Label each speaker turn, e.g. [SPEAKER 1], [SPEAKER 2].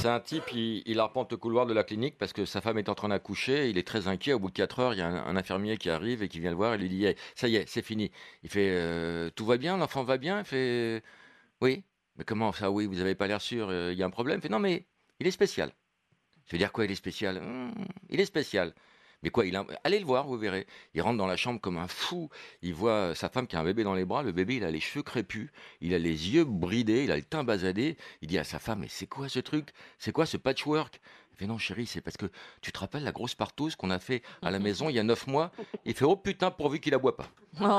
[SPEAKER 1] C'est un type, il, arpente le couloir de la clinique parce que sa femme est en train d'accoucher. Il est très inquiet. Au bout de 4 heures, il y a un, infirmier qui arrive et qui vient le voir. Il lui dit Ça y est, c'est fini. Il fait euh, Tout va bien L'enfant va bien? Il fait Oui. Mais comment ça Oui, vous n'avez pas l'air sûr. Il y a un problème? Il fait Non, mais il est spécial. Je veux dire quoi Il est spécial? Hum, Il est spécial. Mais quoi, il a... allez le voir, vous verrez. Il rentre dans la chambre comme un fou. Il voit sa femme qui a un bébé dans les bras. Le bébé, il a les cheveux crépus, il a les yeux bridés, il a le teint basadé. Il dit à sa femme, mais c'est quoi ce truc? C'est quoi ce patchwork? Il fait non, chérie, c'est parce que tu te rappelles la grosse partouze qu'on a fait à la maison il y a neuf mois? Il fait oh putain, pourvu qu'il la boit pas. Oh.